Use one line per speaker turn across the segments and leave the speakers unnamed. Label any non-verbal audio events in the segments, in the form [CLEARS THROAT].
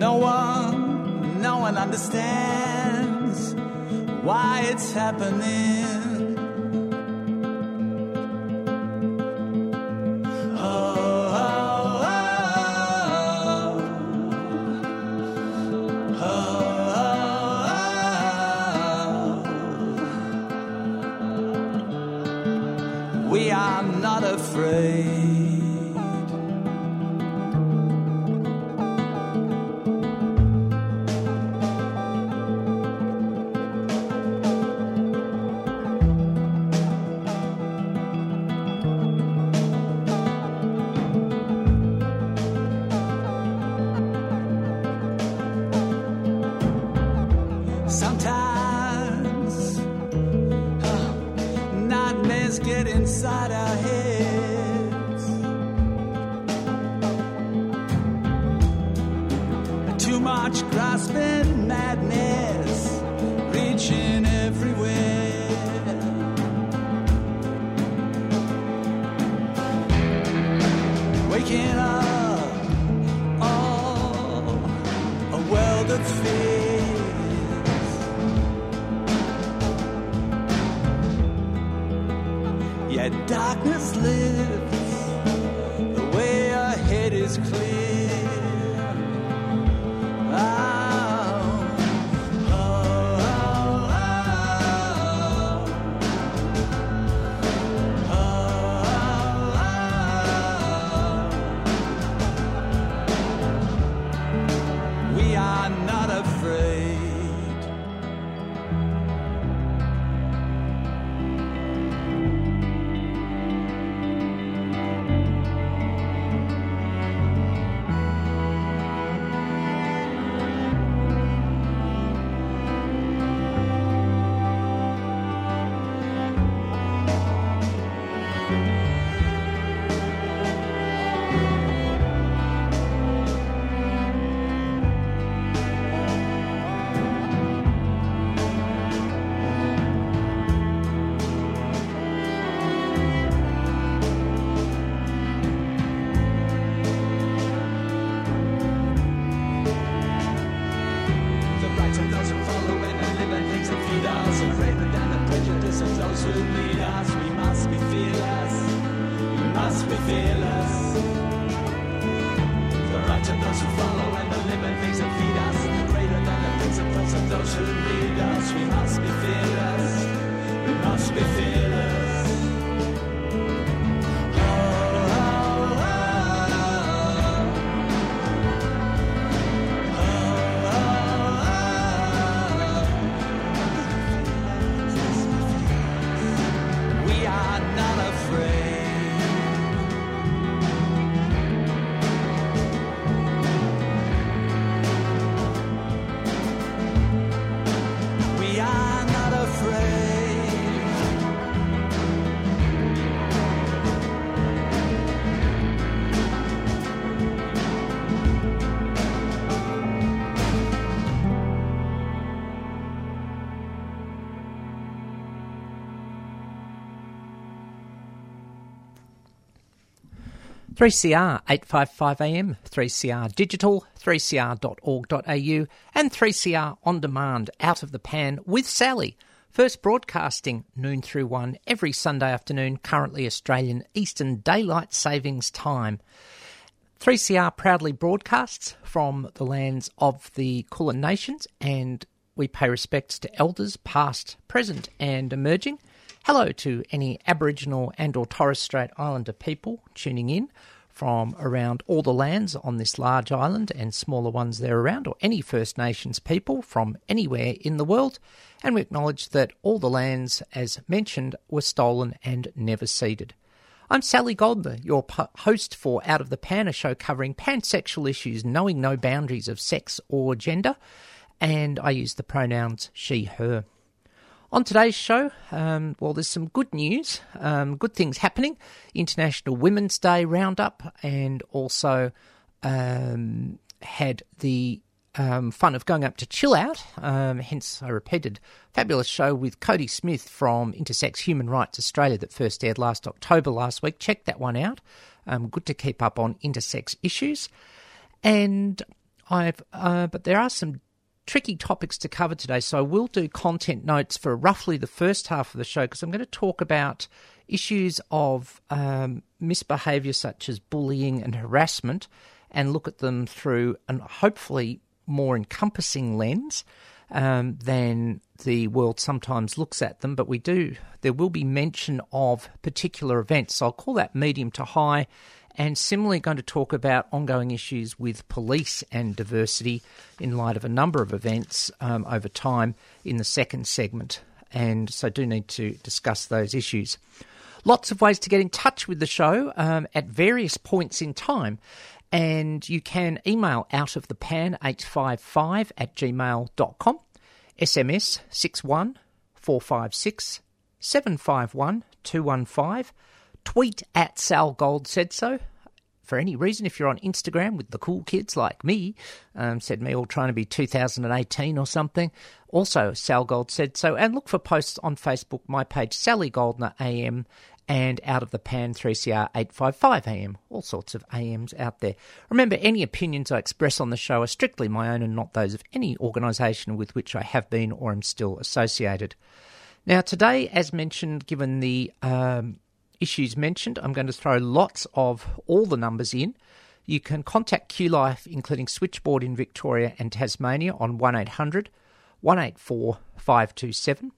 No one, no one understands why it's happening.
3CR 855 AM, 3CR digital, 3cr.org.au, and 3CR on demand out of the pan with Sally. First broadcasting noon through one every Sunday afternoon, currently Australian Eastern Daylight Savings Time. 3CR proudly broadcasts from the lands of the Kulin Nations and we pay respects to elders past, present and emerging. Hello to any Aboriginal and or Torres Strait Islander people tuning in from around all the lands on this large island and smaller ones there around, or any First Nations people from anywhere in the world. And we acknowledge that all the lands, as mentioned, were stolen and never ceded. I'm Sally Goldner, your host for Out of the Pan, a show covering pansexual issues, knowing no boundaries of sex or gender, and I use the pronouns she, her. On today's show, um, well, there's some good news, um, good things happening. International Women's Day roundup, and also um, had the um, fun of going up to chill out. Um, hence, I repeated fabulous show with Cody Smith from Intersex Human Rights Australia that first aired last October last week. Check that one out. Um, good to keep up on intersex issues, and I've uh, but there are some tricky topics to cover today, so I will do content notes for roughly the first half of the show because I'm going to talk about issues of um, misbehaviour such as bullying and harassment and look at them through an hopefully more encompassing lens. Um, than the world sometimes looks at them, but we do. There will be mention of particular events. So I'll call that medium to high, and similarly going to talk about ongoing issues with police and diversity in light of a number of events um, over time in the second segment. And so, do need to discuss those issues. Lots of ways to get in touch with the show um, at various points in time. And you can email out of the pan 855 at gmail.com, SMS 61456 751 215 tweet at Sal Gold said so. For any reason, if you're on Instagram with the cool kids like me, um, said me all trying to be 2018 or something. Also, Sal Gold said so. And look for posts on Facebook, my page, Sally Goldner AM, and out of the pan 3CR 855 AM. All sorts of AMs out there. Remember, any opinions I express on the show are strictly my own and not those of any organisation with which I have been or am still associated. Now, today, as mentioned, given the um, issues mentioned. I'm going to throw lots of all the numbers in. You can contact QLife, including Switchboard in Victoria and Tasmania, on 1800 184 527.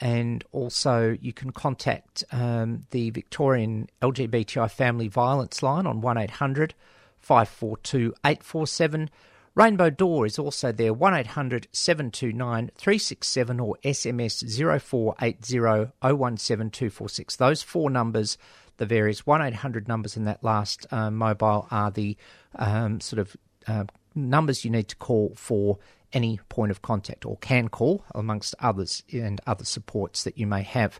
And also, you can contact um, the Victorian LGBTI Family Violence Line on 1800 542 847 Rainbow Door is also there, 1800 729 367 or SMS 0480 017246. Those four numbers, the various 1800 numbers in that last uh, mobile, are the um, sort of uh, numbers you need to call for any point of contact or can call, amongst others, and other supports that you may have.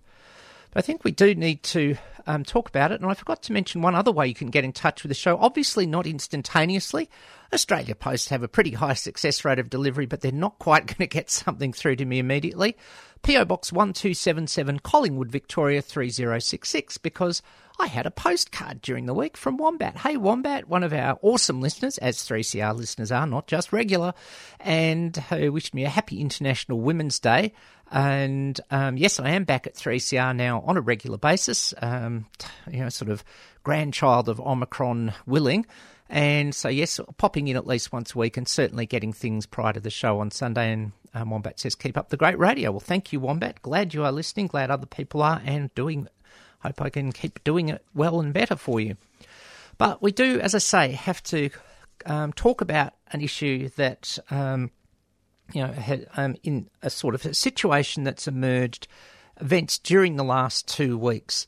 But I think we do need to um, talk about it. And I forgot to mention one other way you can get in touch with the show. Obviously, not instantaneously. Australia Post have a pretty high success rate of delivery, but they're not quite [LAUGHS] going to get something through to me immediately. PO Box 1277, Collingwood, Victoria 3066, because I had a postcard during the week from Wombat. Hey, Wombat, one of our awesome listeners, as 3CR listeners are, not just regular, and who wished me a happy International Women's Day. And um, yes, I am back at 3CR now on a regular basis, um, you know, sort of grandchild of Omicron willing. And so, yes, popping in at least once a week and certainly getting things prior to the show on Sunday. And um, Wombat says, keep up the great radio. Well, thank you, Wombat. Glad you are listening. Glad other people are and doing. Hope I can keep doing it well and better for you. But we do, as I say, have to um, talk about an issue that um, you know, had, um, in a sort of a situation that's emerged, events during the last two weeks.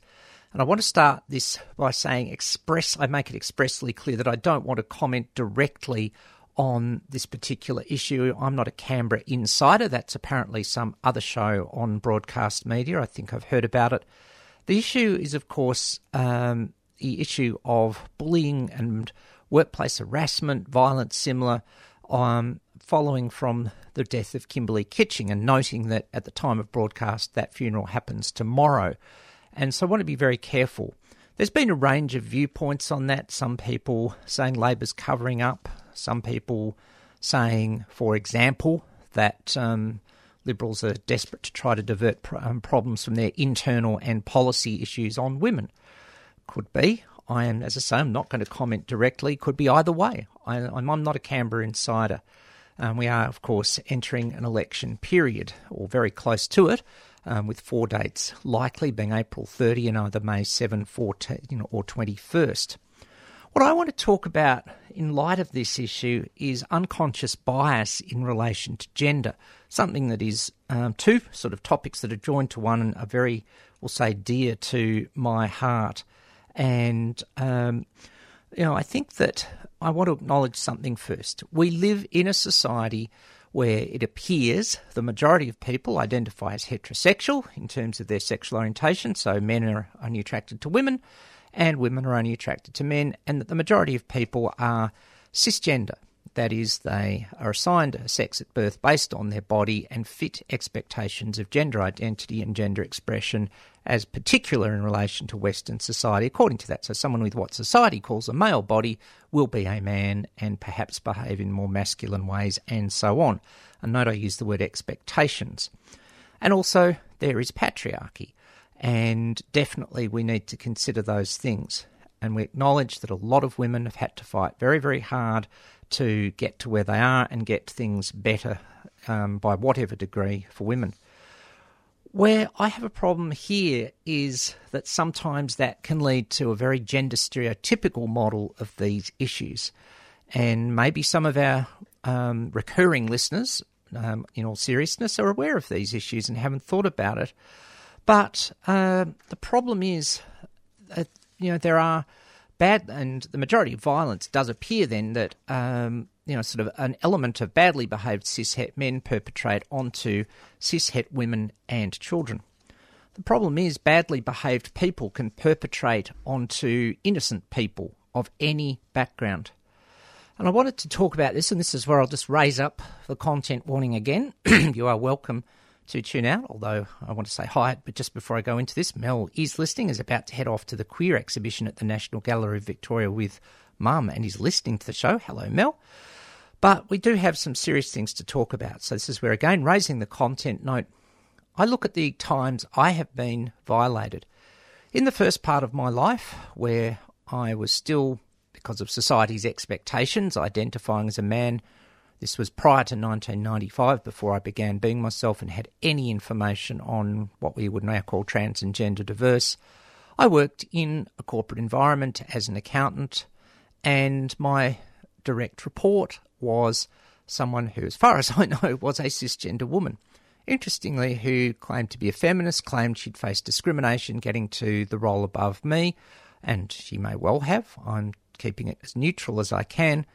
And I want to start this by saying express, I make it expressly clear that I don't want to comment directly on this particular issue. I'm not a Canberra insider. That's apparently some other show on broadcast media. I think I've heard about it. The issue is, of course, um, the issue of bullying and workplace harassment, violence similar, um, following from the death of Kimberley Kitching and noting that at the time of broadcast that funeral happens tomorrow. And so I want to be very careful. There's been a range of viewpoints on that. Some people saying Labor's covering up. Some people saying, for example, that um, Liberals are desperate to try to divert um, problems from their internal and policy issues on women. Could be. I am, as I say, I'm not going to comment directly. Could be either way. I, I'm, I'm not a Canberra insider. Um, we are, of course, entering an election period, or very close to it, um, with four dates likely being April 30 and either May 7, 14, or 21st. What I want to talk about in light of this issue is unconscious bias in relation to gender, something that is um, two sort of topics that are joined to one and are very, we'll say, dear to my heart. And, um, you know, I think that I want to acknowledge something first. We live in a society where it appears the majority of people identify as heterosexual in terms of their sexual orientation, so men are only attracted to women and women are only attracted to men, and that the majority of people are cisgender. That is, they are assigned a sex at birth based on their body and fit expectations of gender identity and gender expression as particular in relation to Western society according to that. So, someone with what society calls a male body will be a man and perhaps behave in more masculine ways, and so on. And note I use the word expectations. And also, there is patriarchy. And definitely we need to consider those things. And we acknowledge that a lot of women have had to fight very, very hard to get to where they are and get things better um, by whatever degree for women. Where I have a problem here is that sometimes that can lead to a very gender stereotypical model of these issues. And maybe some of our um, recurring listeners, um, in all seriousness, are aware of these issues and haven't thought about it. But uh, the problem is, that, you know, there are bad, and the majority of violence does appear then that, um, you know, sort of an element of badly behaved cishet men perpetrate onto cishet women and children. The problem is, badly behaved people can perpetrate onto innocent people of any background. And I wanted to talk about this, and this is where I'll just raise up the content warning again. [CLEARS THROAT] you are welcome to tune out, although I want to say hi. But just before I go into this, Mel is listening, is about to head off to the queer exhibition at the National Gallery of Victoria with Mum, and he's listening to the show. Hello, Mel. But we do have some serious things to talk about. So this is where, again, raising the content note, I look at the times I have been violated. In the first part of my life, where I was still, because of society's expectations, identifying as a man this was prior to 1995, before I began being myself and had any information on what we would now call trans and gender diverse. I worked in a corporate environment as an accountant, and my direct report was someone who, as far as I know, [LAUGHS] was a cisgender woman. Interestingly, who claimed to be a feminist, claimed she'd faced discrimination getting to the role above me, and she may well have. I'm keeping it as neutral as I can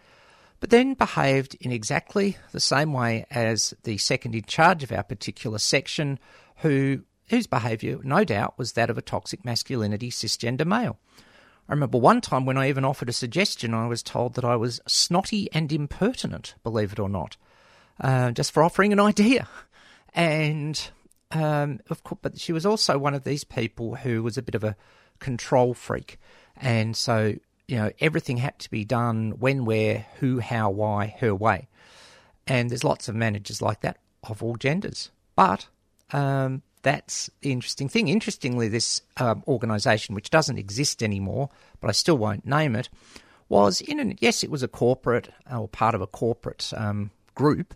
but then behaved in exactly the same way as the second in charge of our particular section, who whose behaviour, no doubt, was that of a toxic masculinity cisgender male. I remember one time when I even offered a suggestion, I was told that I was snotty and impertinent, believe it or not, uh, just for offering an idea. And um, of course, but she was also one of these people who was a bit of a control freak, and so you know, everything had to be done when, where, who, how, why, her way. And there's lots of managers like that of all genders. But um, that's the interesting thing. Interestingly, this um, organisation, which doesn't exist anymore, but I still won't name it, was in an, yes, it was a corporate or part of a corporate um, group,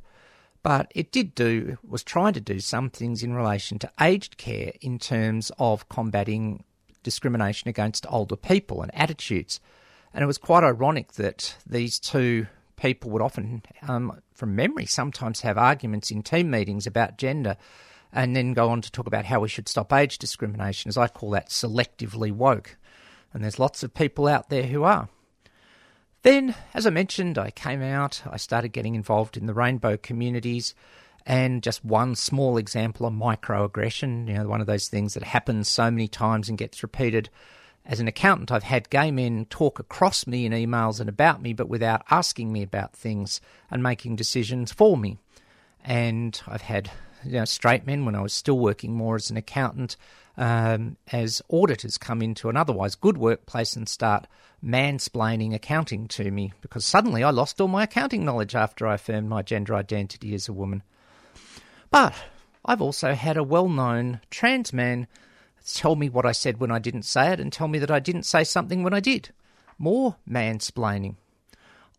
but it did do, was trying to do some things in relation to aged care in terms of combating discrimination against older people and attitudes. And it was quite ironic that these two people would often, um, from memory, sometimes have arguments in team meetings about gender and then go on to talk about how we should stop age discrimination, as I call that selectively woke. And there's lots of people out there who are. Then, as I mentioned, I came out, I started getting involved in the rainbow communities, and just one small example of microaggression, you know, one of those things that happens so many times and gets repeated as an accountant, I've had gay men talk across me in emails and about me, but without asking me about things and making decisions for me. And I've had you know, straight men when I was still working more as an accountant, um, as auditors come into an otherwise good workplace and start mansplaining accounting to me because suddenly I lost all my accounting knowledge after I affirmed my gender identity as a woman. But I've also had a well known trans man tell me what I said when I didn't say it and tell me that I didn't say something when I did. More mansplaining.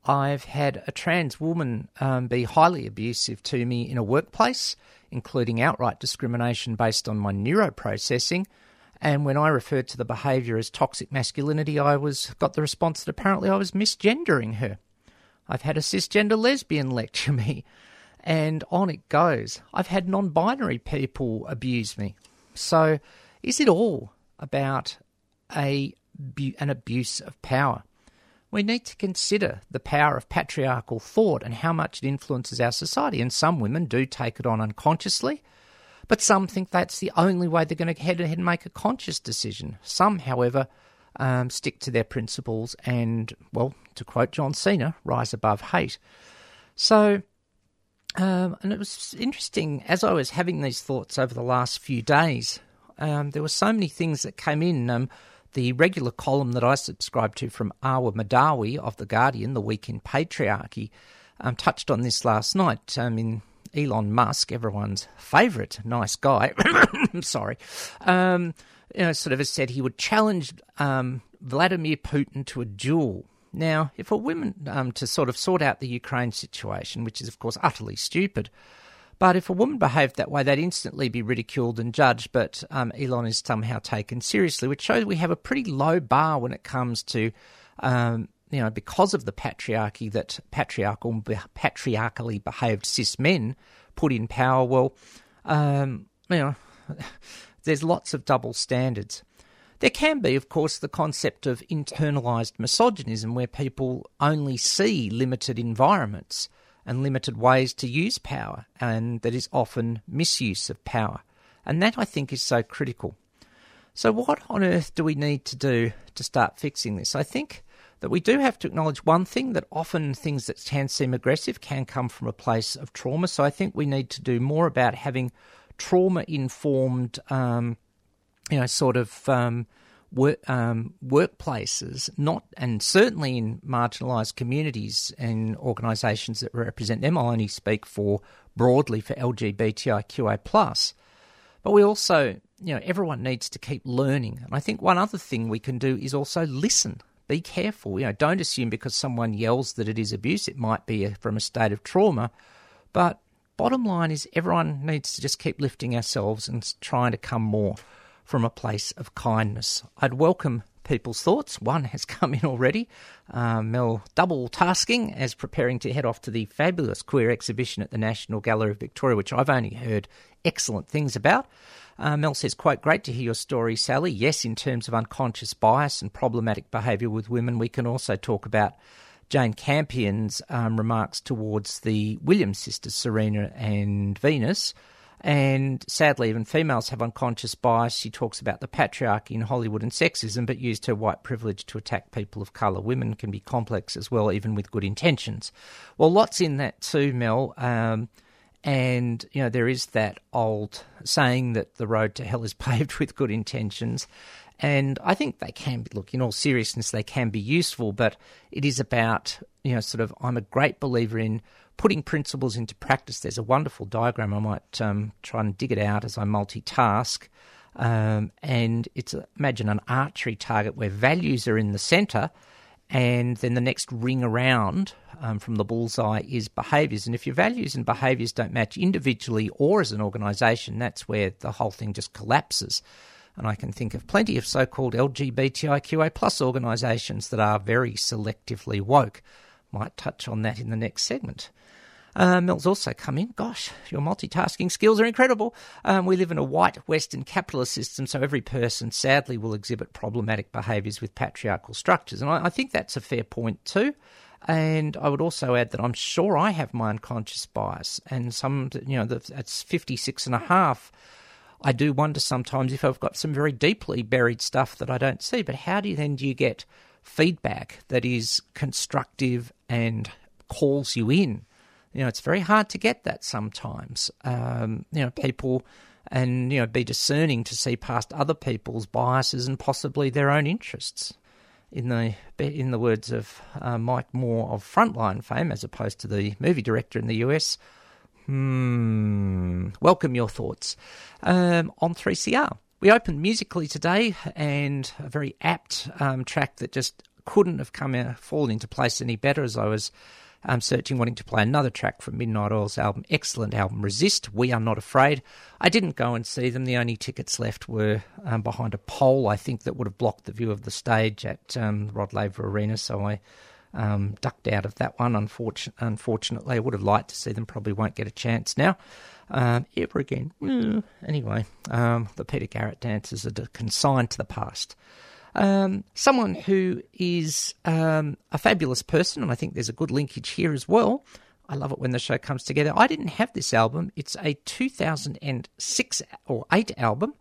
I've had a trans woman um, be highly abusive to me in a workplace, including outright discrimination based on my neuroprocessing. And when I referred to the behaviour as toxic masculinity, I was got the response that apparently I was misgendering her. I've had a cisgender lesbian [LAUGHS] lecture me, and on it goes. I've had non binary people abuse me. So, is it all about a, an abuse of power? We need to consider the power of patriarchal thought and how much it influences our society. And some women do take it on unconsciously, but some think that's the only way they're going to head ahead and make a conscious decision. Some, however, um, stick to their principles and, well, to quote John Cena, rise above hate. So, um, and it was interesting as I was having these thoughts over the last few days. Um, there were so many things that came in. Um, the regular column that I subscribe to from Arwa Mahdawi of The Guardian, The Week in Patriarchy, um, touched on this last night. I mean, Elon Musk, everyone's favourite nice guy, [COUGHS] sorry, um, you know, sort of has said he would challenge um, Vladimir Putin to a duel. Now, if a woman um, to sort of sort out the Ukraine situation, which is of course utterly stupid, but if a woman behaved that way, they'd instantly be ridiculed and judged. But um, Elon is somehow taken seriously, which shows we have a pretty low bar when it comes to, um, you know, because of the patriarchy that patriarchal, patriarchally behaved cis men put in power. Well, um, you know, [LAUGHS] there's lots of double standards. There can be, of course, the concept of internalized misogynism where people only see limited environments and limited ways to use power, and that is often misuse of power. And that I think is so critical. So, what on earth do we need to do to start fixing this? I think that we do have to acknowledge one thing that often things that can seem aggressive can come from a place of trauma. So, I think we need to do more about having trauma informed, um, you know, sort of. Um, work, um, workplaces, not and certainly in marginalised communities and organisations that represent them. I'll only speak for broadly for LGBTIQA plus, but we also, you know, everyone needs to keep learning. And I think one other thing we can do is also listen. Be careful. You know, don't assume because someone yells that it is abuse. It might be from a state of trauma, but bottom line is everyone needs to just keep lifting ourselves and trying to come more from a place of kindness. I'd welcome people's thoughts. One has [LAUGHS] come in already. Uh, Mel double tasking as preparing to head off to the fabulous queer exhibition at the National Gallery of Victoria, which I've only heard excellent things about. Uh, Mel says, quite great to hear your story, Sally. Yes, in terms of unconscious bias and problematic behaviour with women, we can also talk about Jane Campion's um, remarks towards the Williams sisters, Serena and Venus, and sadly, even females have unconscious bias. She talks about the patriarchy in Hollywood and sexism, but used her white privilege to attack people of colour. Women can be complex as well, even with good intentions. Well, lots in that too, Mel. Um, and, you know, there is that old saying that the road to hell is [LAUGHS] paved with good intentions. And I think they can be, look, in all seriousness, they can be useful, but it is about, you know, sort of, I'm a great believer in putting principles into practice. There's a wonderful diagram. I might um, try and dig it out as I multitask. Um, and it's a, imagine an archery target where values are in the centre, and then the next ring around um, from the bullseye is behaviours. And if your values and behaviours don't match individually or as an organisation, that's where the whole thing just collapses. And I can think of plenty of so-called LGBTIQA plus organisations that are very selectively woke. Might touch on that in the next segment. Uh, Mel's also come in. Gosh, your multitasking skills are incredible. Um, we live in a white Western capitalist system, so every person sadly will exhibit problematic behaviours with patriarchal structures. And I, I think that's a fair point too. And I would also add that I'm sure I have my unconscious bias, and some, you know, that's 56 and a half. I do wonder sometimes if I've got some very deeply buried stuff that I don't see. But how do you then do you get feedback that is constructive and calls you in? You know, it's very hard to get that sometimes. Um, you know, people and you know be discerning to see past other people's biases and possibly their own interests. In the in the words of uh, Mike Moore of Frontline fame, as opposed to the movie director in the US, hmm, welcome your thoughts um, on 3CR. We opened musically today, and a very apt um, track that just couldn't have come out, fallen into place any better as I was um, searching, wanting to play another track from Midnight Oil's album, excellent album, Resist, We Are Not Afraid. I didn't go and see them. The only tickets left were um, behind a pole, I think, that would have blocked the view of the stage at um, Rod Laver Arena, so I um, ducked out of that one, Unfortun- unfortunately. I would have liked to see them, probably won't get a chance now. Um, ever again. Mm. Anyway, um, the Peter Garrett dances are consigned to the past. Um, someone who is um, a fabulous person, and I think there's a good linkage here as well. I love it when the show comes together. I didn't have this album. It's a 2006 or 8 album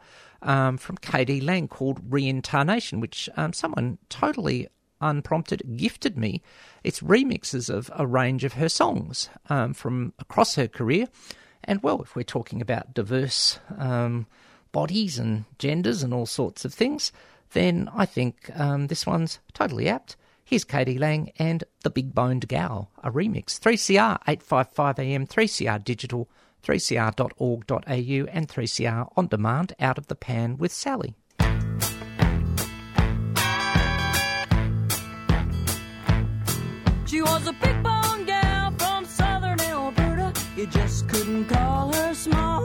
um, from KD Lang called Reincarnation, which um, someone totally unprompted gifted me. It's remixes of a range of her songs um, from across her career. And well, if we're talking about diverse um, bodies and genders and all sorts of things, then I think um, this one's totally apt. Here's KD Lang and The Big Boned Gal, a remix. 3CR 855am, 3CR Digital, 3cr.org.au, and 3CR On Demand Out of the Pan with Sally.
She was a big You just couldn't call her small.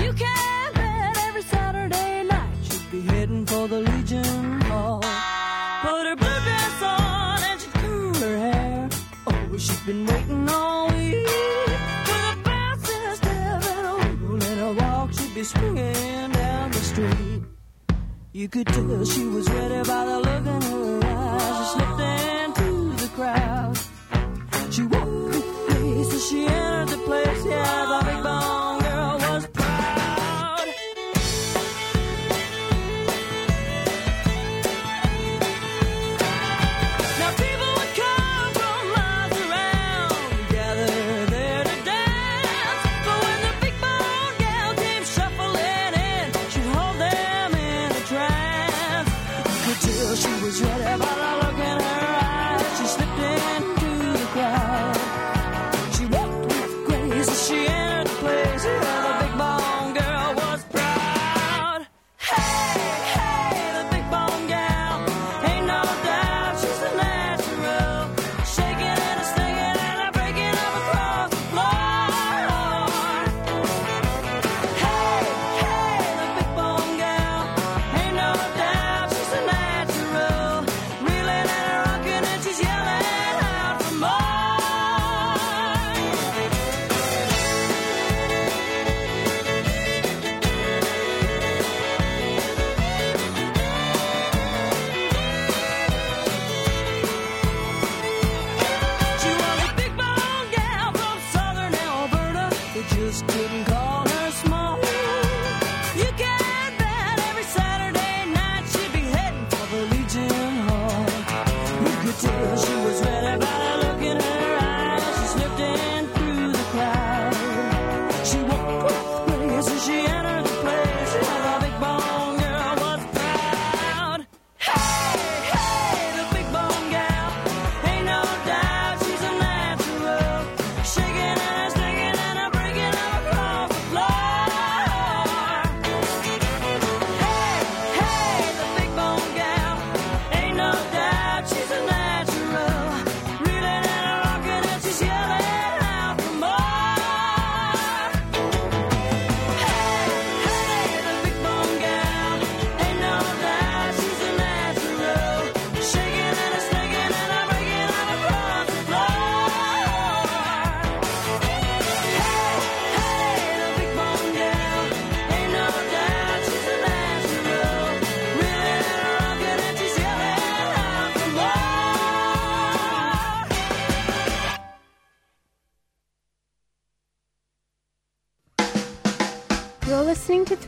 You can bet every Saturday night she'd be heading for the Legion Hall. Put her blue dress on and she'd curl her hair. Oh, she'd been waiting all week. With a bouncing step and a wiggle and a walk, she'd be swinging down the street. You could tell she was ready by the look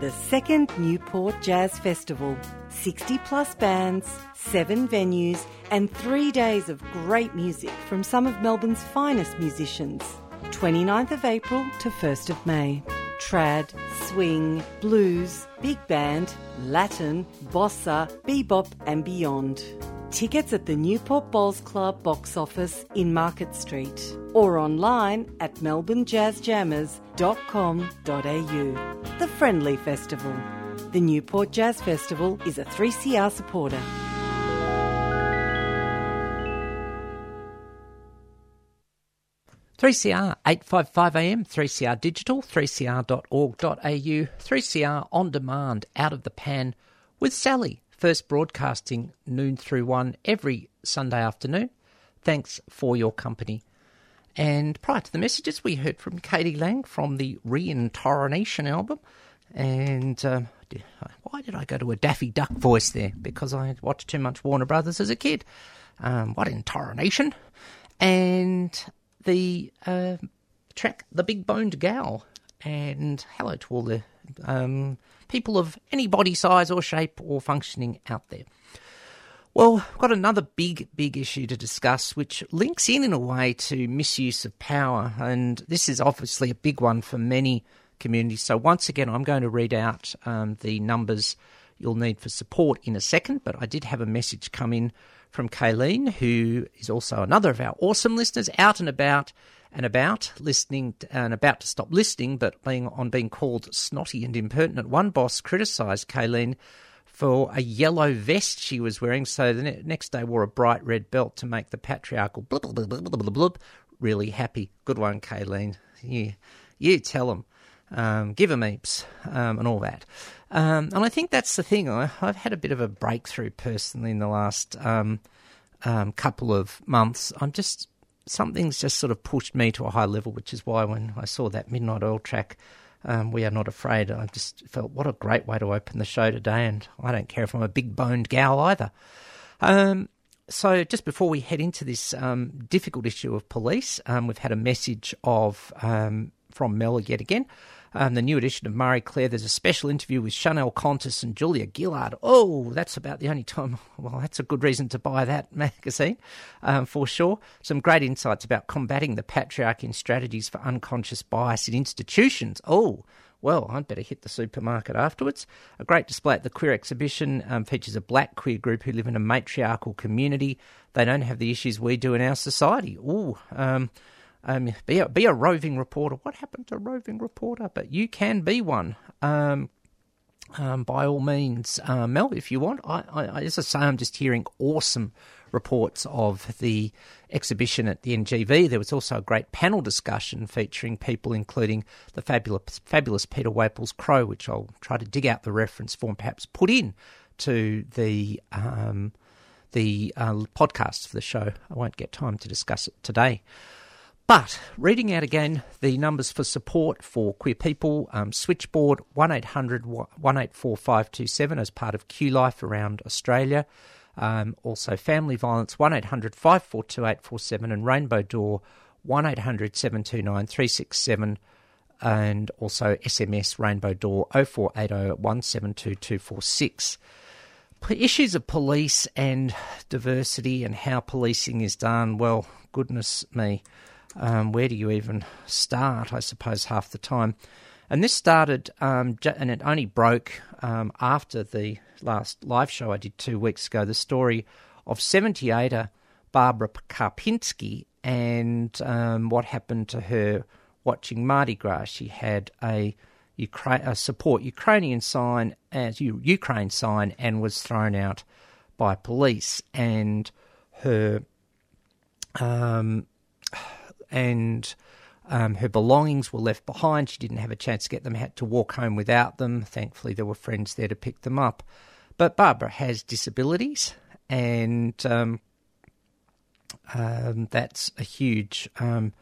the second Newport Jazz Festival. 60 plus bands, 7 venues, and 3 days of great music from some of Melbourne's finest musicians. 29th of April to 1st of May. Trad, swing, blues, big band, Latin, bossa, bebop, and beyond. Tickets at the Newport Bowls Club box office in Market Street or online at melbournejazzjammers.com.au. The Friendly Festival. The Newport Jazz Festival is a 3CR supporter.
Three CR eight five five AM, three CR digital, three CR.org.au, three CR on demand, out of the pan with Sally. First broadcasting noon through one every Sunday afternoon. Thanks for your company. And prior to the messages, we heard from KD Lang from the Reincarnation album. And um, why did I go to a Daffy Duck voice there? Because I watched too much Warner Brothers as a kid. Um, what in Tarnation? And the uh, track The Big Boned Gal. And hello to all the um, people of any body size or shape or functioning out there. Well, I've got another big, big issue to discuss, which links in in a way to misuse of power. And this is obviously a big one for many communities. So, once again, I'm going to read out um, the numbers you'll need for support in a second. But I did have a message come in from Kayleen, who is also another of our awesome listeners, out and about and about listening and about to stop listening, but being on being called snotty and impertinent. One boss criticised Kayleen for a yellow vest she was wearing, so the ne- next day wore a bright red belt to make the patriarchal blub blub blub blub blub, blub really happy. Good one, Kayleen. You, you tell them. Um, give them eeps, um, and all that. Um, and I think that's the thing. I, I've had a bit of a breakthrough personally in the last um, um, couple of months. I'm just something's just sort of pushed me to a high level, which is why when I saw that Midnight Oil track, um, we are not afraid. I just felt what a great way to open the show today, and I don't care if I'm a big boned gal either. Um, so, just before we head into this um, difficult issue of police, we've had a message of from Mel yet again. Um, the new edition of Marie Claire. There's a special interview with Chanel Contos and Julia Gillard. Oh, that's about the only time. [LAUGHS] Well, that's a good reason to buy that [LAUGHS] magazine um, for sure. Some great insights about combating the patriarchy and strategies for unconscious bias in institutions. Oh, well, I'd better hit the supermarket afterwards. A great display at the queer exhibition um, features a black queer group who live in a matriarchal community. They don't have the issues we do in our society. Ooh, um, um, be a be a roving reporter. What happened to roving reporter? But you can be one. Um, um, by all means, uh, Mel, if you want. I, I, as I say, I'm just hearing awesome reports of the exhibition at the NGV. There was also a great panel discussion featuring people including the fabulous, fabulous Peter Waples Crowe, which I'll try to dig out the reference for and perhaps put in to the um, the uh, podcast for the show. I won't get time to discuss it today. But reading out again the numbers for support for queer people um, switchboard 1800 184527 as part of Q Life around Australia. Um, also, family violence 1800 542 847 and Rainbow Door 1800 729 367 and also SMS Rainbow Door 0480 172 issues of police and diversity and how policing is done, well, goodness me, um, where do you even start? I suppose half the time. And this started, um, and it only broke um, after the last live show I did two weeks ago. The story of 78er Barbara Karpinski and um, what happened to her watching Mardi Gras. She had a, Ukra- a support Ukrainian sign as Ukraine sign and was thrown out by police. And her um, and um, her belongings were left behind. She didn't have a chance to get them, had to walk home without them. Thankfully, there were friends there to pick them up. But Barbara has disabilities, and um, um, that's a huge, um,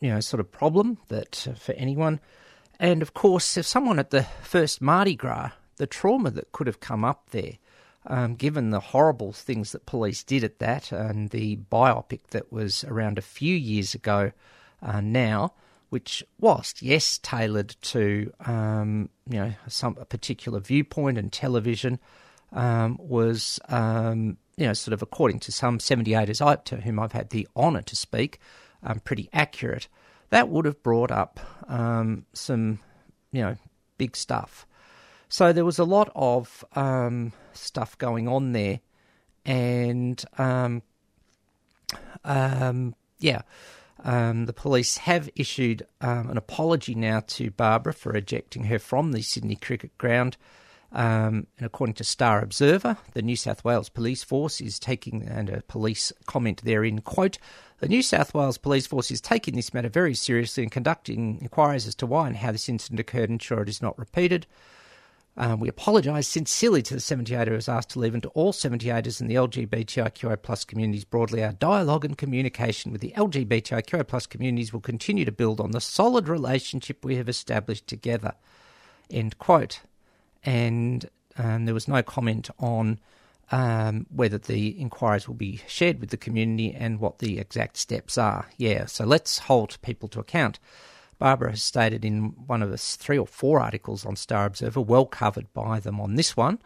you know, sort of problem that uh, for anyone. And of course, if someone at the first Mardi Gras, the trauma that could have come up there, um, given the horrible things that police did at that, and the biopic that was around a few years ago uh, now, which was yes tailored to um, you know some a particular viewpoint and television, um, was um, you know sort of according to some 78ers I, to whom I've had the honour to speak, um, pretty accurate. That would have brought up um, some you know big stuff. So there was a lot of um, stuff going on there, and um, um, yeah, um, the police have issued um, an apology now to Barbara for ejecting her from the Sydney Cricket Ground. Um, and according to Star Observer, the New South Wales Police Force is taking, and a police comment therein, quote, the New South Wales Police Force is taking this matter very seriously and conducting inquiries as to why and how this incident occurred, and ensure it is not repeated. Um, we apologise sincerely to the 78er who asked to leave and to all 78ers in the LGBTIQI plus communities broadly. Our dialogue and communication with the LGBTIQI plus communities will continue to build on the solid relationship we have established together. End quote. And um, there was no comment on um, whether the inquiries will be shared with the community and what the exact steps are. Yeah, so let's hold people to account. Barbara has stated in one of the three or four articles on Star Observer, well covered by them on this one,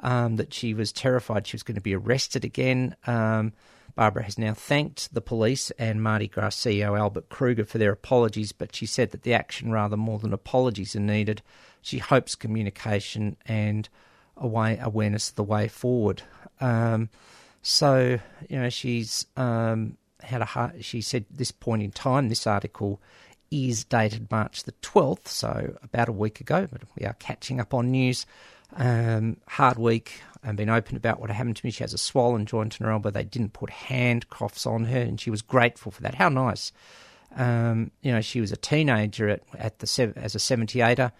um, that she was terrified she was going to be arrested again. Um, Barbara has now thanked the police and Mardi Gras CEO Albert Kruger for their apologies, but she said that the action, rather more than apologies, are needed. She hopes communication and a way, awareness of the way forward. Um, so, you know, she's um, had a heart. she said this point in time, this article is dated March the 12th, so about a week ago, but we are catching up on news. Um, hard week and been open about what happened to me. She has a swollen joint in her elbow. They didn't put handcuffs on her, and she was grateful for that. How nice. Um, you know, she was a teenager at, at the as a 78er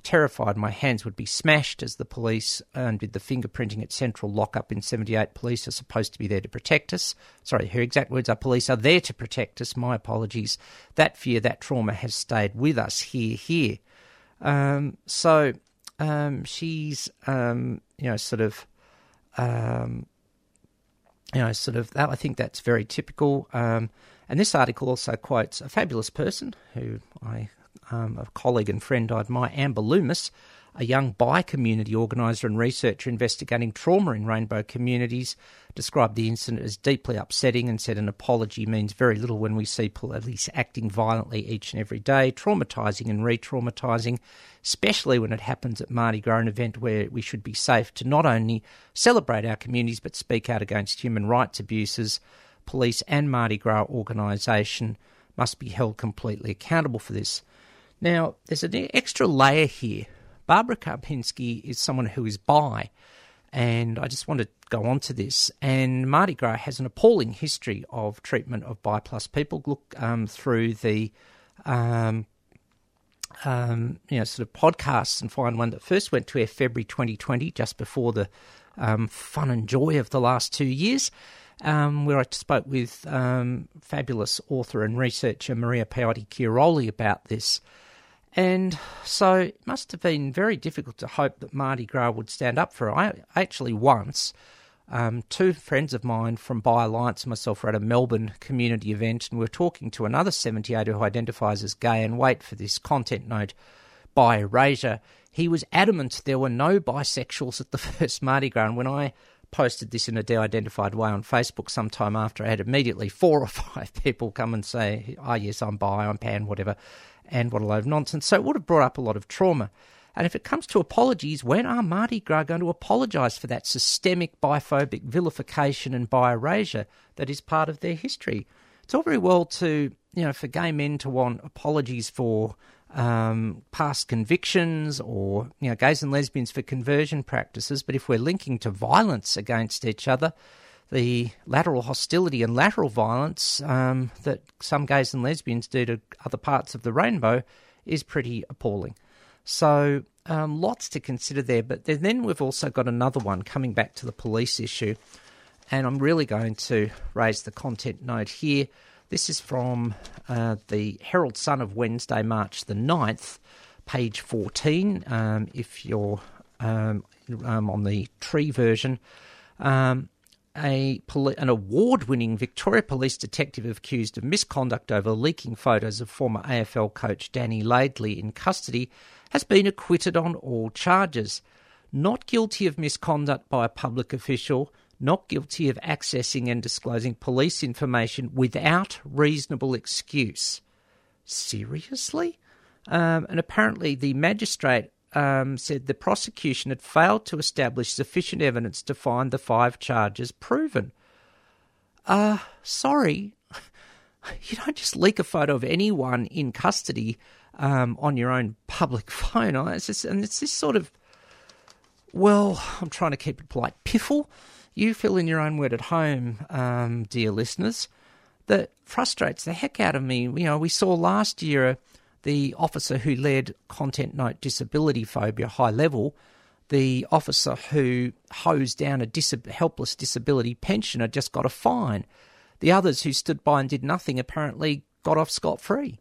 terrified my hands would be smashed as the police did the fingerprinting at Central Lockup in 78. Police are supposed to be there to protect us. Sorry, her exact words are police are there to protect us. My apologies. That fear, that trauma has stayed with us here, here. Um, so um, she's, um, you know, sort of, um, you know, sort of, that. I think that's very typical. Um, and this article also quotes a fabulous person who I um, a colleague and friend I admire, Amber Loomis, a young bi community organiser and researcher investigating trauma in rainbow communities, described the incident as deeply upsetting and said an apology means very little when we see police acting violently each and every day, traumatising and re traumatising, especially when it happens at Mardi Gras, an event where we should be safe to not only celebrate our communities but speak out against human rights abuses. Police and Mardi Gras organisation must be held completely accountable for this. Now, there's an extra layer here. Barbara Karpinski is someone who is bi, and I just want to go on to this. And Mardi Gras has an appalling history of treatment of bi plus people. Look um, through the um, um, you know sort of podcasts and find one that first went to air February 2020, just before the um, fun and joy of the last two years. Um, where I spoke with um, fabulous author and researcher Maria Pallotta-Chiarolli about this. And so it must have been very difficult to hope that Mardi Gras would stand up for her. I actually once, um, two friends of mine from Bi Alliance and myself were at a Melbourne community event and we were talking to another 78 who identifies as gay and wait for this content note bi-erasure. He was adamant there were no bisexuals at the [LAUGHS] first Mardi Gras. And when I posted this in a de-identified way on Facebook sometime after, I had immediately four or [LAUGHS] five people come and say, "Oh yes, I'm bi, I'm pan, whatever." And what a load of nonsense. So it would have brought up a lot of trauma. And if it comes to apologies, when are Mardi Gras going to apologise for that systemic biphobic vilification and bi-erasure that is part of their history? It's all very well to, you know, for gay men to want apologies for um, past convictions or, you know, gays and lesbians for conversion practices, but if we're linking to violence against each other, the lateral hostility and lateral violence um, that some gays and lesbians do to other parts of the rainbow is pretty appalling. So, um, lots to consider there. But then we've also got another one coming back to the police issue. and I'm really going to raise the content note here. This is from uh, the Herald Sun of Wednesday, March the 9th, page 14. Um, if you're um, um, on the tree version, um, a poli- an award-winning Victoria Police detective accused of misconduct over leaking photos of former AFL coach Dean Laidley in custody has been acquitted on all charges. Not guilty of misconduct by a public official, not guilty of accessing and disclosing police information without reasonable excuse. Seriously? Um, and apparently, the magistrate um, said the prosecution had failed to establish sufficient evidence to find the five charges proven. Uh, sorry. [LAUGHS] You don't just leak a photo of anyone in custody um, on your own public [LAUGHS] phone. It's just, and it's this sort of, well, I'm trying to keep it polite, piffle. You fill in your own word at home, um, dear listeners, that frustrates the heck out of me. You know, we saw last year uh, the officer who led Content Note Disability Phobia High Level, the officer who hosed down a dis- helpless disability pensioner just got a fine. The others who stood by and did nothing apparently got off scot free.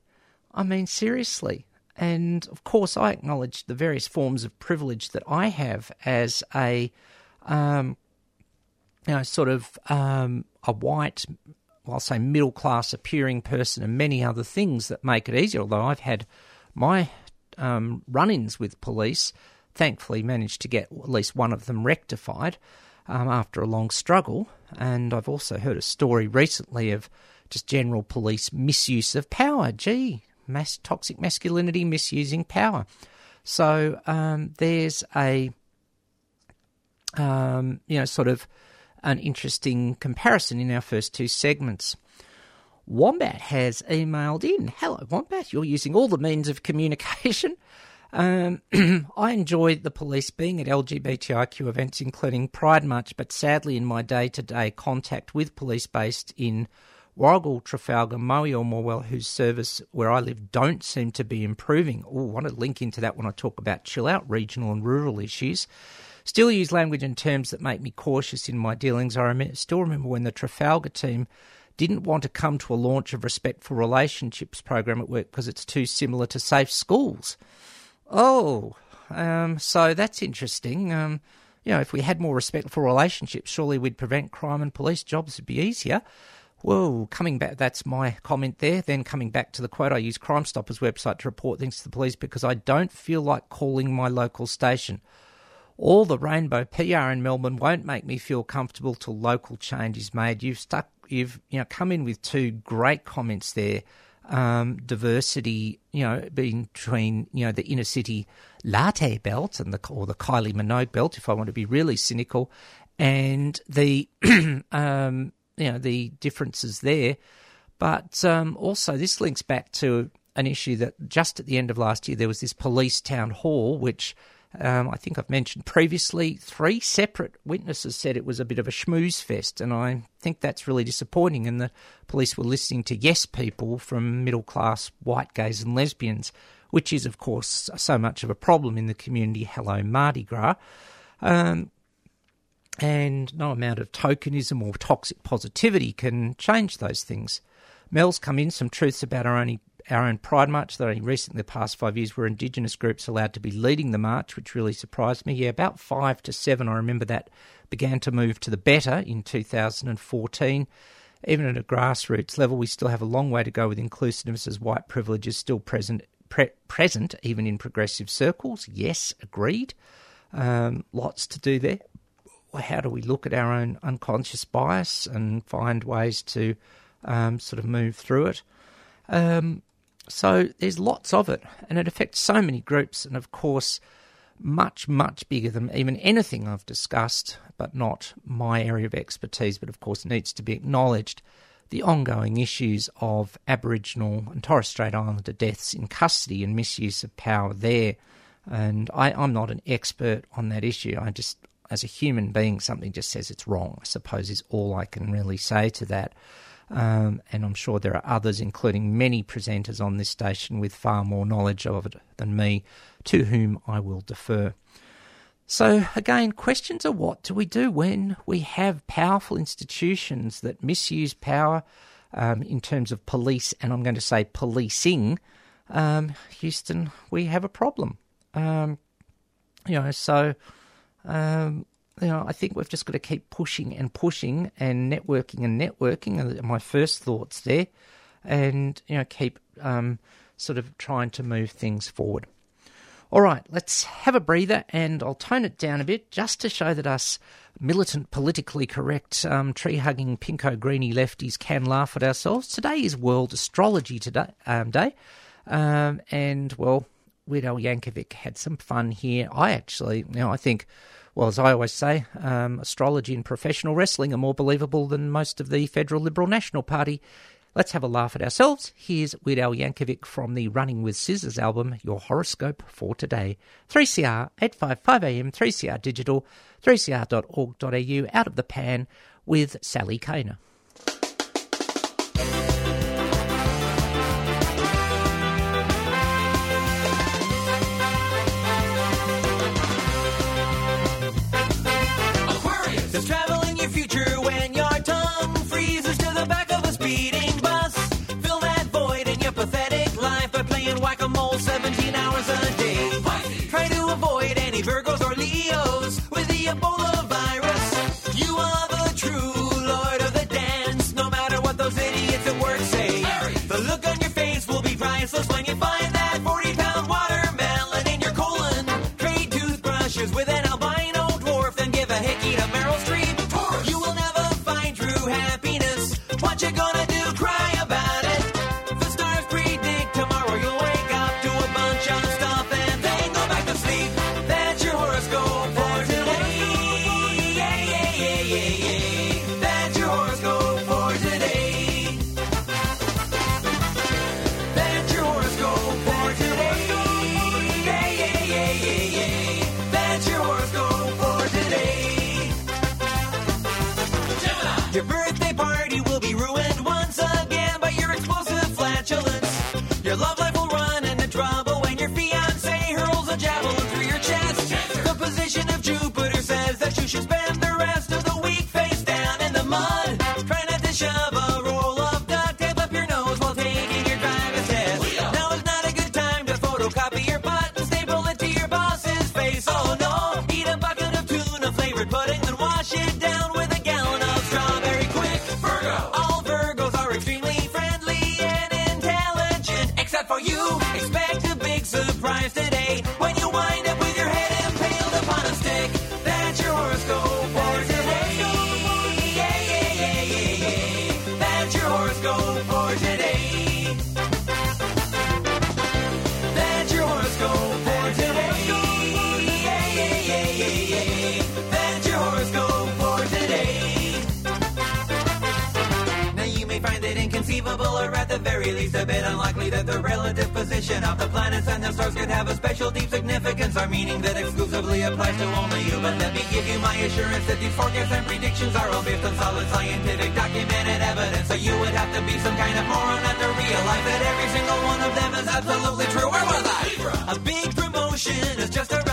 I mean, seriously. And of course, I acknowledge the various forms of privilege that I have as a, um, you know, sort of um, a white, I'll say middle class appearing person, and many other things that make it easier. Although I've had my um, run ins with police, thankfully managed to get at least one of them rectified um, after a long struggle. And I've also heard a story recently of just general police misuse of power. Gee, mass toxic masculinity misusing power. So um, there's a um, you know sort of an interesting comparison in our first two segments. Wombat has emailed in. Hello, Wombat. You're using all the means of communication. Um, [CLEARS THROAT] I enjoy the police being at LGBTIQ events, including Pride March, but sadly, in my day to day contact with police based in Warragul, Trafalgar, Moe or Morwell, whose service where I live don't seem to be improving. Oh, I want to link into that when I talk about chill out regional and rural issues. Still use language and terms that make me cautious in my dealings. I rem- still remember when the Trafalgar team didn't want to come to a launch of Respectful Relationships program at work because it's too similar to Safe Schools. Oh, um, so that's interesting. Um, you know, if we had more respectful relationships, surely we'd prevent crime and police jobs would be easier. Whoa, coming back, that's my comment there. Then coming back to the quote, I use Crime Stoppers website to report things to the police because I don't feel like calling my local station. All the rainbow PR in Melbourne won't make me feel comfortable till local change is made. You've stuck, you've you know come in with two great comments there. Um, diversity, you know, between you know the inner city latte belt and the or the Kylie Minogue belt, if I want to be really cynical, and the [CLEARS THROAT] um, you know the differences there. But um, also, this links back to an issue that just at the end of last year there was this police town hall, which um, I think I've mentioned previously. Three separate witnesses said it was a bit of a schmooze fest, and I think that's really disappointing. And the police were listening to yes people from middle class white gays and lesbians, which is, of course, so much of a problem in the community. Hello, Mardi Gras. Um, and no amount of tokenism or toxic positivity can change those things. Mel's come in some truths about our only our own Pride March that only recently the past five years were Indigenous groups allowed to be leading the march, which really surprised me. Yeah, about five to seven, I remember that began to move to the better in 2014. Even at a grassroots level, we still have a long way to go with inclusiveness as white privilege is still present, pre- present even in progressive circles. Yes, agreed. Um, lots to do there. How do we look at our own unconscious bias and find ways to um, sort of move through it? Um, so there's lots of it, and it affects so many groups, and of course, much, much bigger than even anything I've discussed, but not my area of expertise, but of course needs to be acknowledged. The ongoing issues of Aboriginal and Torres Strait Islander deaths in custody and misuse of power there. And I, I'm not an expert on that issue. I just, as a human being, something just says it's wrong, I suppose, is all I can really say to that. Um, and I'm sure there are others, including many presenters on this station with far more knowledge of it than me, to whom I will defer. So, again, questions are what do we do when we have powerful institutions that misuse power um, in terms of police, and I'm going to say policing? Um, Houston, we have a problem. Um, you know, so um, you know, I think we've just got to keep pushing and pushing and networking and networking. Are my first thoughts there, and you know, keep um, sort of trying to move things forward. All right, let's have a breather, and I'll tone it down a bit just to show that us militant, politically correct, um, tree hugging, pinko greeny lefties can laugh at ourselves. Today is World Astrology today, um, Day, um, and well, Weird Al Yankovic had some fun here. I actually, you know, I think, well, as I always say, um, astrology and professional wrestling are more believable than most of the Federal Liberal National Party. Let's have a laugh at ourselves. Here's Weird Al Yankovic from the Running with Scissors album, Your Horoscope for Today. 3CR, 855am, 3CR Digital, 3cr.org.au, out of the pan with Sally
Goldner. 17 hours a day. Try to avoid any Virgos or Leos with the Ebola or at the very least a bit unlikely that the relative position of the planets and the stars could have a special deep significance or meaning that exclusively applies to only you. But let me give you my assurance that these forecasts and predictions are all based on solid scientific documented evidence. So you would have to be some kind of moron not to realize that every single one of them is absolutely true. Where was I? A big promotion is just around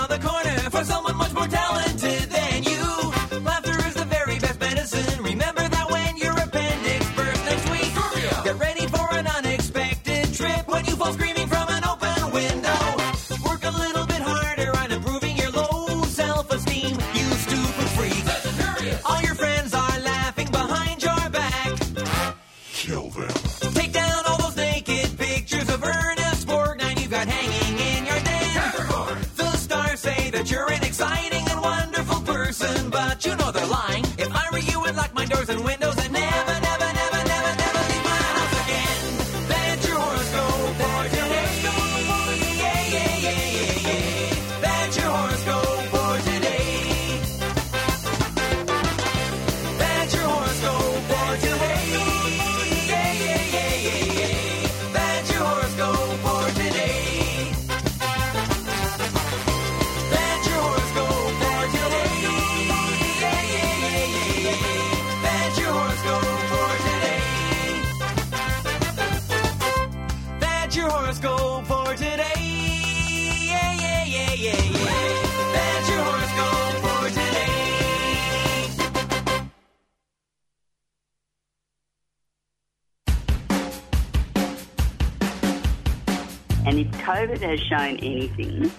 COVID has shown anything,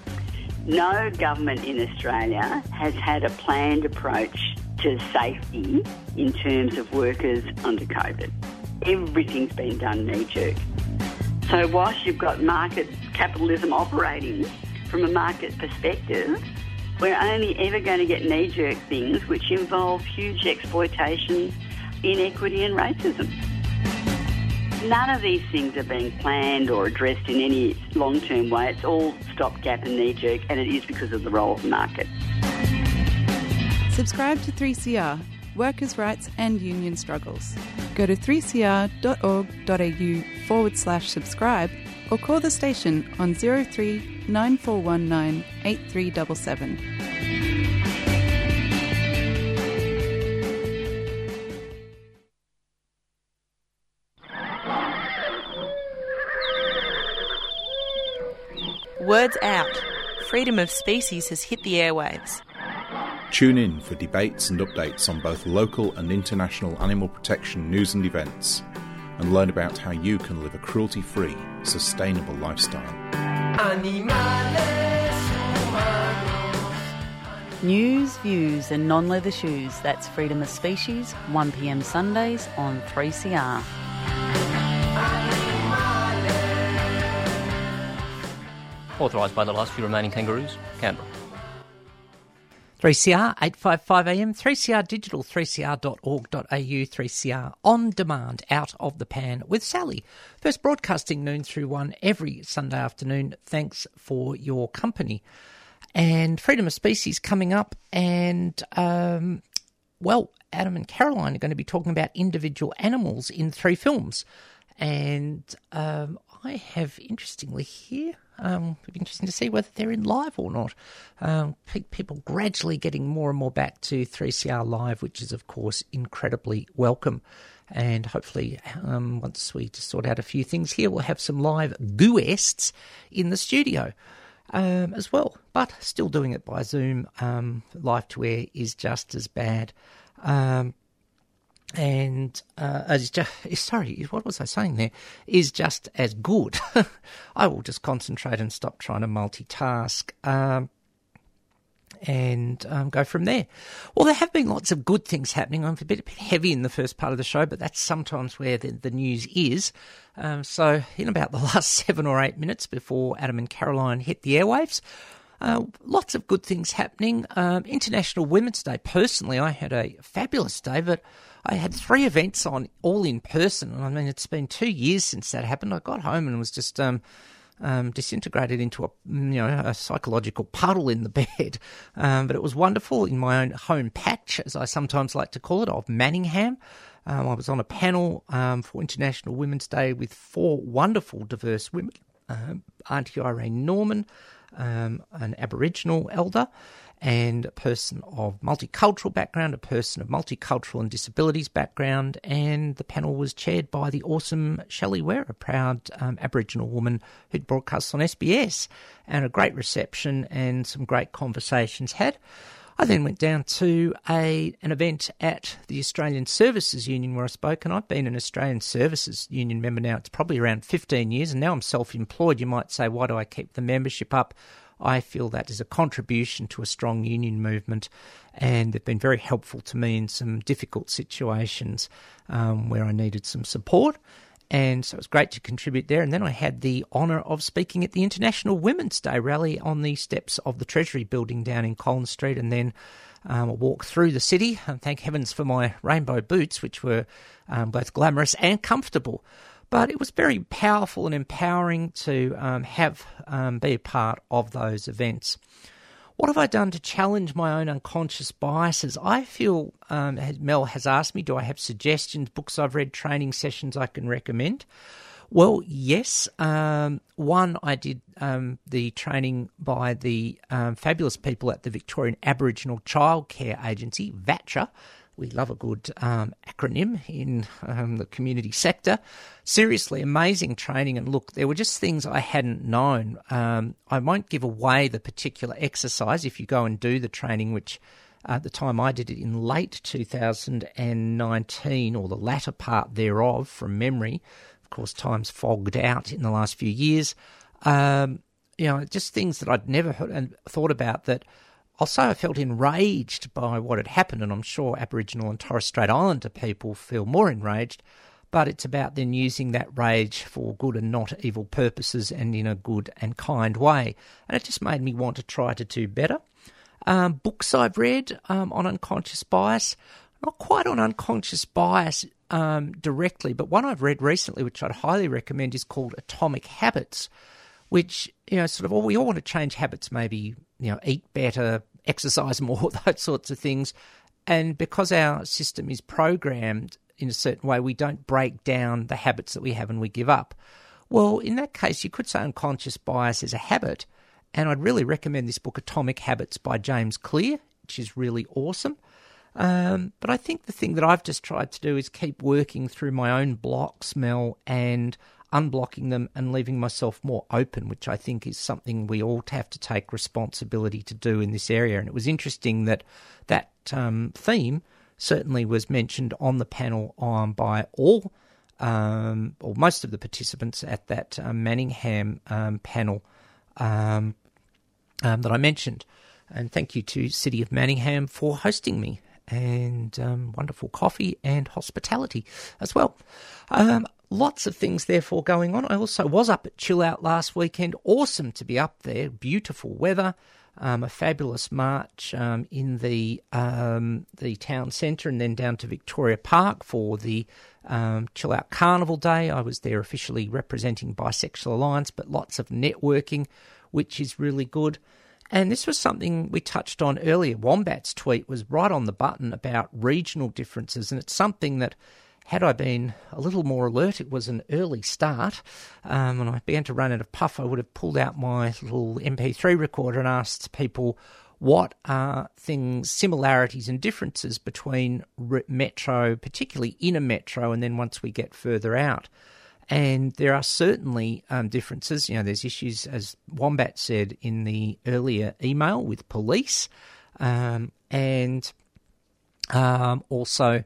no government in Australia has had a planned approach to safety in terms of workers under COVID. Everything's been done knee jerk. So, whilst you've got market capitalism operating from a market perspective, we're only ever going to get knee jerk things which involve huge exploitation, inequity, and racism. None of these things are being planned or addressed in any long term way. It's all stopgap and knee jerk, and it is because of the role of the market.
Subscribe to 3CR, Workers' Rights and Union Struggles. Go to 3cr.org.au forward slash subscribe or call the station on 03 9419 8377.
Words out. Freedom of species has hit the airwaves.
Tune in for debates and updates on both local and international animal protection news and events, and learn about how you can live a cruelty free, sustainable lifestyle.
News, views, and non leather shoes. That's Freedom of Species, 1pm Sundays on 3CR.
Authorised by the last few remaining kangaroos, Canberra.
3CR 855 AM, 3CR digital, 3cr.org.au, 3CR on demand, out of the pan with Sally. First broadcasting noon through one every Sunday afternoon. Thanks for your company. And Freedom of Species coming up, and um, well, Adam and Caroline are going to be talking about individual animals in three films. And um, I have, interestingly, here, um, it'll be interesting to see whether they're in live or not. Um, people gradually getting more and more back to 3CR Live, which is, of course, incredibly welcome. And hopefully, um, once we just sort out a few things here, we'll have some live gooests in the studio um, as well. But still doing it by Zoom, um, live to air is just as bad. Um, and uh, as just, sorry, what was I saying there? Is just as good. [LAUGHS] I will just concentrate and stop trying to multitask. Um, and um, go from there. Well, there have been lots of good things happening. I'm a bit, a bit heavy in the first part of the show, but that's sometimes where the, the news is. Um, so, in about the [LAUGHS] last seven or eight minutes before Adam and Caroline hit the airwaves, uh, lots of good things happening. Um, International Women's Day. Personally, I had a fabulous day, but I had three events on all in person. And I mean, it's been two years since that happened. I got home and was just um, um, disintegrated into a you know a psychological puddle in the [LAUGHS] bed. Um, but it was wonderful in my own home patch, as I sometimes like to call it, of Manningham. Um, I was on a panel um, for International Women's Day with four wonderful, diverse women. Um, Auntie Irene Norman, an Aboriginal elder, and a person of multicultural background, a person of multicultural and disabilities background, and the panel was chaired by the awesome Shelley Ware, a proud um, Aboriginal woman who'd broadcast on SBS, and a great reception and some great conversations had. I then went down to a an event at the Australian Services Union where I spoke, and I've been an Australian Services Union member now. It's probably around 15 years, and now I'm self employed. You might say, why do I keep the membership up? I feel that is a contribution to a strong union movement, and they've been very helpful to me in some difficult situations um, where I needed some support. And so it was great to contribute there. And then I had the honour of speaking at the International Women's Day rally on the steps of the Treasury building down in Collins Street, and then um, a walk through the city. And thank heavens for my rainbow boots, which were um, both glamorous and comfortable. But it was very powerful and empowering to um, have um, be a part of those events. What have I done to challenge my own unconscious biases? I feel um, Mel has asked me, do I have suggestions, books I've read, training sessions I can recommend? Well, yes. Um, one, I did um, the training by the um, fabulous people at the Victorian Aboriginal Childcare Agency, VACCA. We love a good um, acronym in um, the community sector. Seriously, amazing training. And look, there were just things I hadn't known. Um, I won't give away the particular exercise if you go and do the training, which at the time I did it in late 2019 or the latter part thereof from memory. Of course, time's fogged out in the last few years. Um, you know, just things that I'd never heard and thought about that. Also, I felt enraged by what had happened, and I'm sure Aboriginal and Torres Strait Islander people feel more enraged. But it's about then using that rage for good and not evil purposes and in a good and kind way. And it just made me want to try to do better. Um, books I've read um, on unconscious bias, not quite on unconscious bias um, directly, but one I've read recently, which I'd highly recommend, is called Atomic Habits, which you know, sort of, well, we all want to change habits, maybe you know, eat better, exercise [LAUGHS] more, those sorts of things, and because our system is programmed in a certain way, we don't break down the habits that we have and we give up. Well, in that case, you could say unconscious bias is a habit, and I'd really recommend this book, Atomic Habits by James Clear, which is really awesome. Um, but I think the thing that I've just tried to do is keep working through my own blocks, Mel, and unblocking them and leaving myself more open, which I think is something we all have to take responsibility to do in this area. And it was interesting that that um, theme certainly was mentioned on the panel um, by all um, or most of the participants at that um, Manningham um, panel that I mentioned. And thank you to City of Manningham for hosting me and um, wonderful coffee and hospitality as well. Um, lots of things, therefore, going on. I also was up at Chill Out last weekend. Awesome to be up there. Beautiful weather. Um, a fabulous march um, in the um, the town centre and then down to Victoria Park for the um, Chill Out Carnival Day. I was there officially representing Bisexual Alliance, but lots of networking, which is really good. And this was something we touched on earlier. Wombat's tweet was right on the button about regional differences, and it's something that, had I been a little more alert, it was an early start. Um, when I began to run out of puff, I would have pulled out my little MP3 recorder and asked people what are things, similarities and differences between metro, particularly inner metro, and then once we get further out. And there are certainly um, differences. You know, there's issues, as Wombat said in the earlier email, with police, um, and um, also,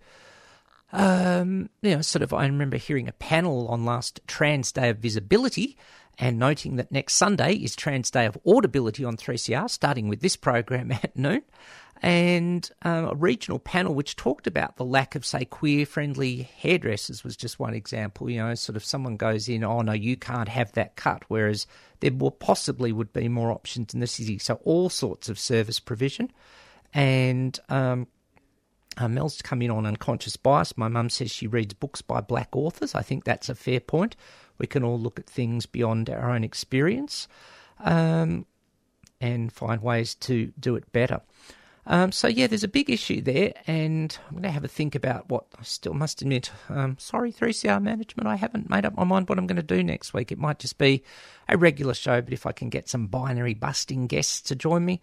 um, you know, sort of. I remember hearing a panel on last Trans Day of Visibility, and noting that next Sunday is Trans Day of Audibility on 3CR, starting with this program [LAUGHS] at noon and um, a regional panel which talked about the lack of, say, queer friendly hairdressers was just one example. You know, sort of someone goes in, oh no, you can't have that cut, whereas there possibly would be more options in the city. So all sorts of service provision. And um, uh, Mel's come in on unconscious bias. My mum says she reads books by black authors. I think that's a fair point. We can all look at things beyond our own experience um, and find ways to do it better. Um, so yeah, there's a big issue there, and I'm going to have a think about what I still must admit. Um, sorry, 3CR management, I haven't made up my mind what I'm going to do next week. It might just be a regular show, but if I can get some binary busting guests to join me,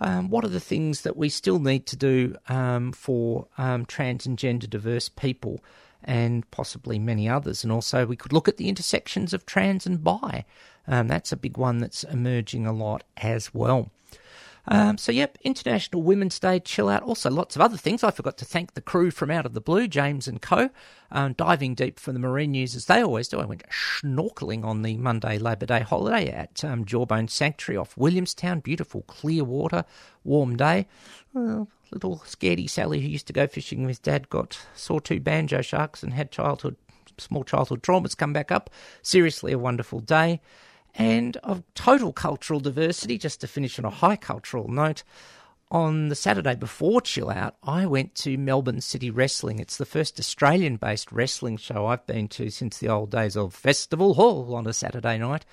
um, what are the things that we still need to do um, for um, trans and gender diverse people? And possibly many others. And also, we could look at the intersections of trans and bi. Um, that's a big one that's emerging a lot as well. Um, so, yep, International Women's Day, chill out. Also, lots of other things. I forgot to thank the crew from Out of the Blue, James and Co., um, diving deep for the marine news as they always do. I went snorkeling on the Monday Labor Day holiday at um, Jawbone Sanctuary off Williamstown. Beautiful, clear water, warm day. Little scaredy Sally, who used to go fishing with Dad, got saw two banjo sharks and had childhood, small childhood traumas come back up. Seriously, a wonderful day and of total cultural diversity. Just to finish on a high cultural note, on the Saturday before Chill Out, I went to Melbourne City Wrestling. It's the first Australian based wrestling show I've been to since the old days of Festival Hall on a Saturday night.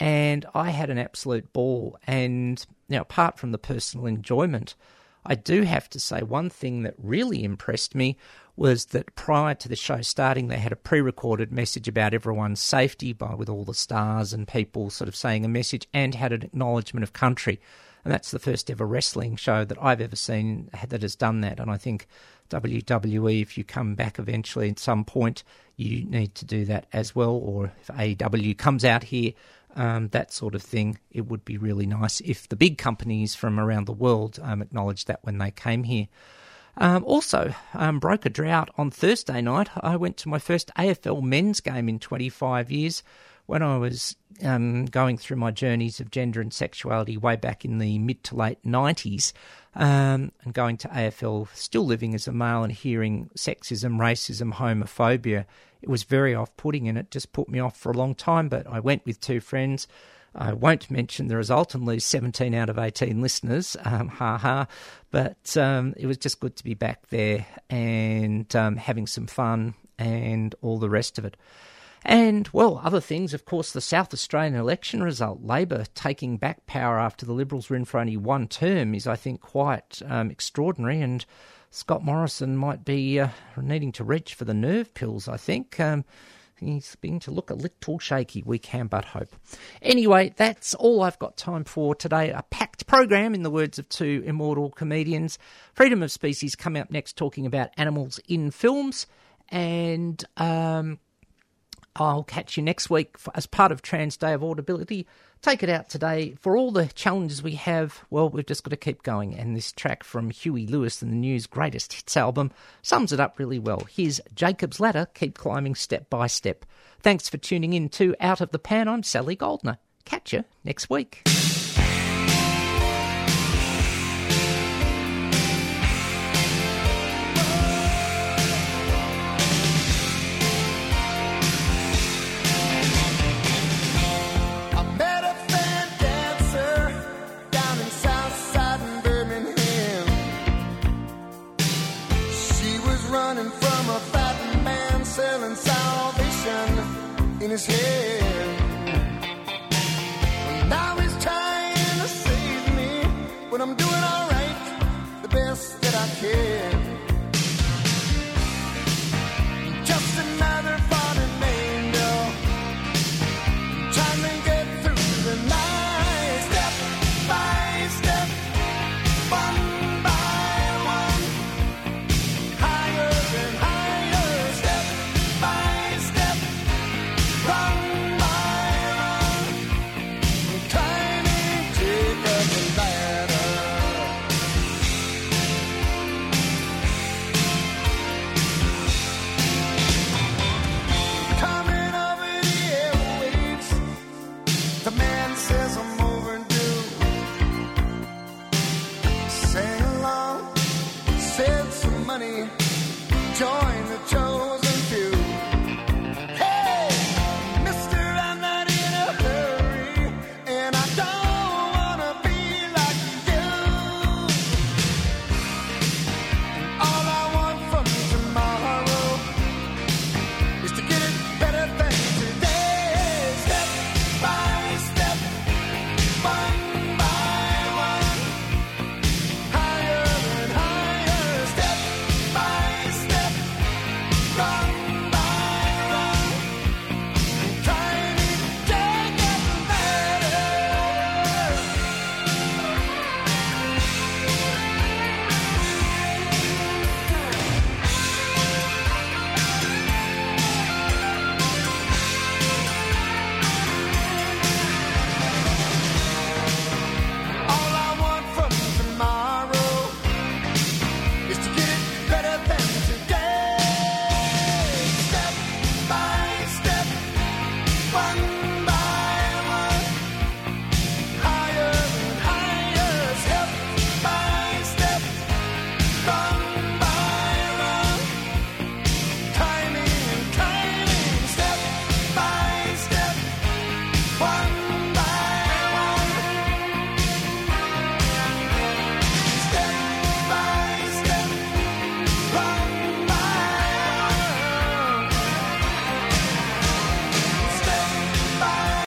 And I had an absolute ball. And now, apart from the personal enjoyment, I do have to say one thing that really impressed me was that prior to the show starting, they had a pre-recorded message about everyone's safety by with all the stars and people sort of saying a message, and had an acknowledgement of country. And that's the first ever wrestling show that I've ever seen that has done that. And I think WWE, if you come back eventually at some point, you need to do that as well. Or if AEW comes out here, um, that sort of thing, it would be really nice if the big companies from around the world um, acknowledged that when they came here. Um, also, um, broke a drought on Thursday night. I went to my first AFL men's game in 25 years when I was um, going through my journeys of gender and sexuality way back in the mid to late 90s um, and going to AFL, still living as a male and hearing sexism, racism, homophobia, it was very off putting and it just put me off for a long time. But I went with two friends. I won't mention the result and lose 17 out of 18 listeners. Um, ha ha. But um, it was just good to be back there and um, having some fun and all the rest of it. And, well, other things, of course, the South Australian election result, Labor taking back power after the Liberals were in for only one term, is, I think, quite um, extraordinary. And Scott Morrison might be uh, needing to reach for the nerve pills, I think. Um, he's beginning to look a little shaky. We can but hope. Anyway, that's all I've got time for today. A packed program, in the words of two immortal comedians. Freedom of Species coming up next, talking about animals in films. And um, I'll catch you next week for, as part of Trans Day of Audibility. Take it out today. For all the challenges we have, well, we've just got to keep going. And this track from Huey Lewis and the News' greatest hits album sums it up really well. Here's Jacob's Ladder, keep climbing step by step. Thanks for tuning in to Out of the Pan. I'm Sally Goldner. Catch you next week.
His head.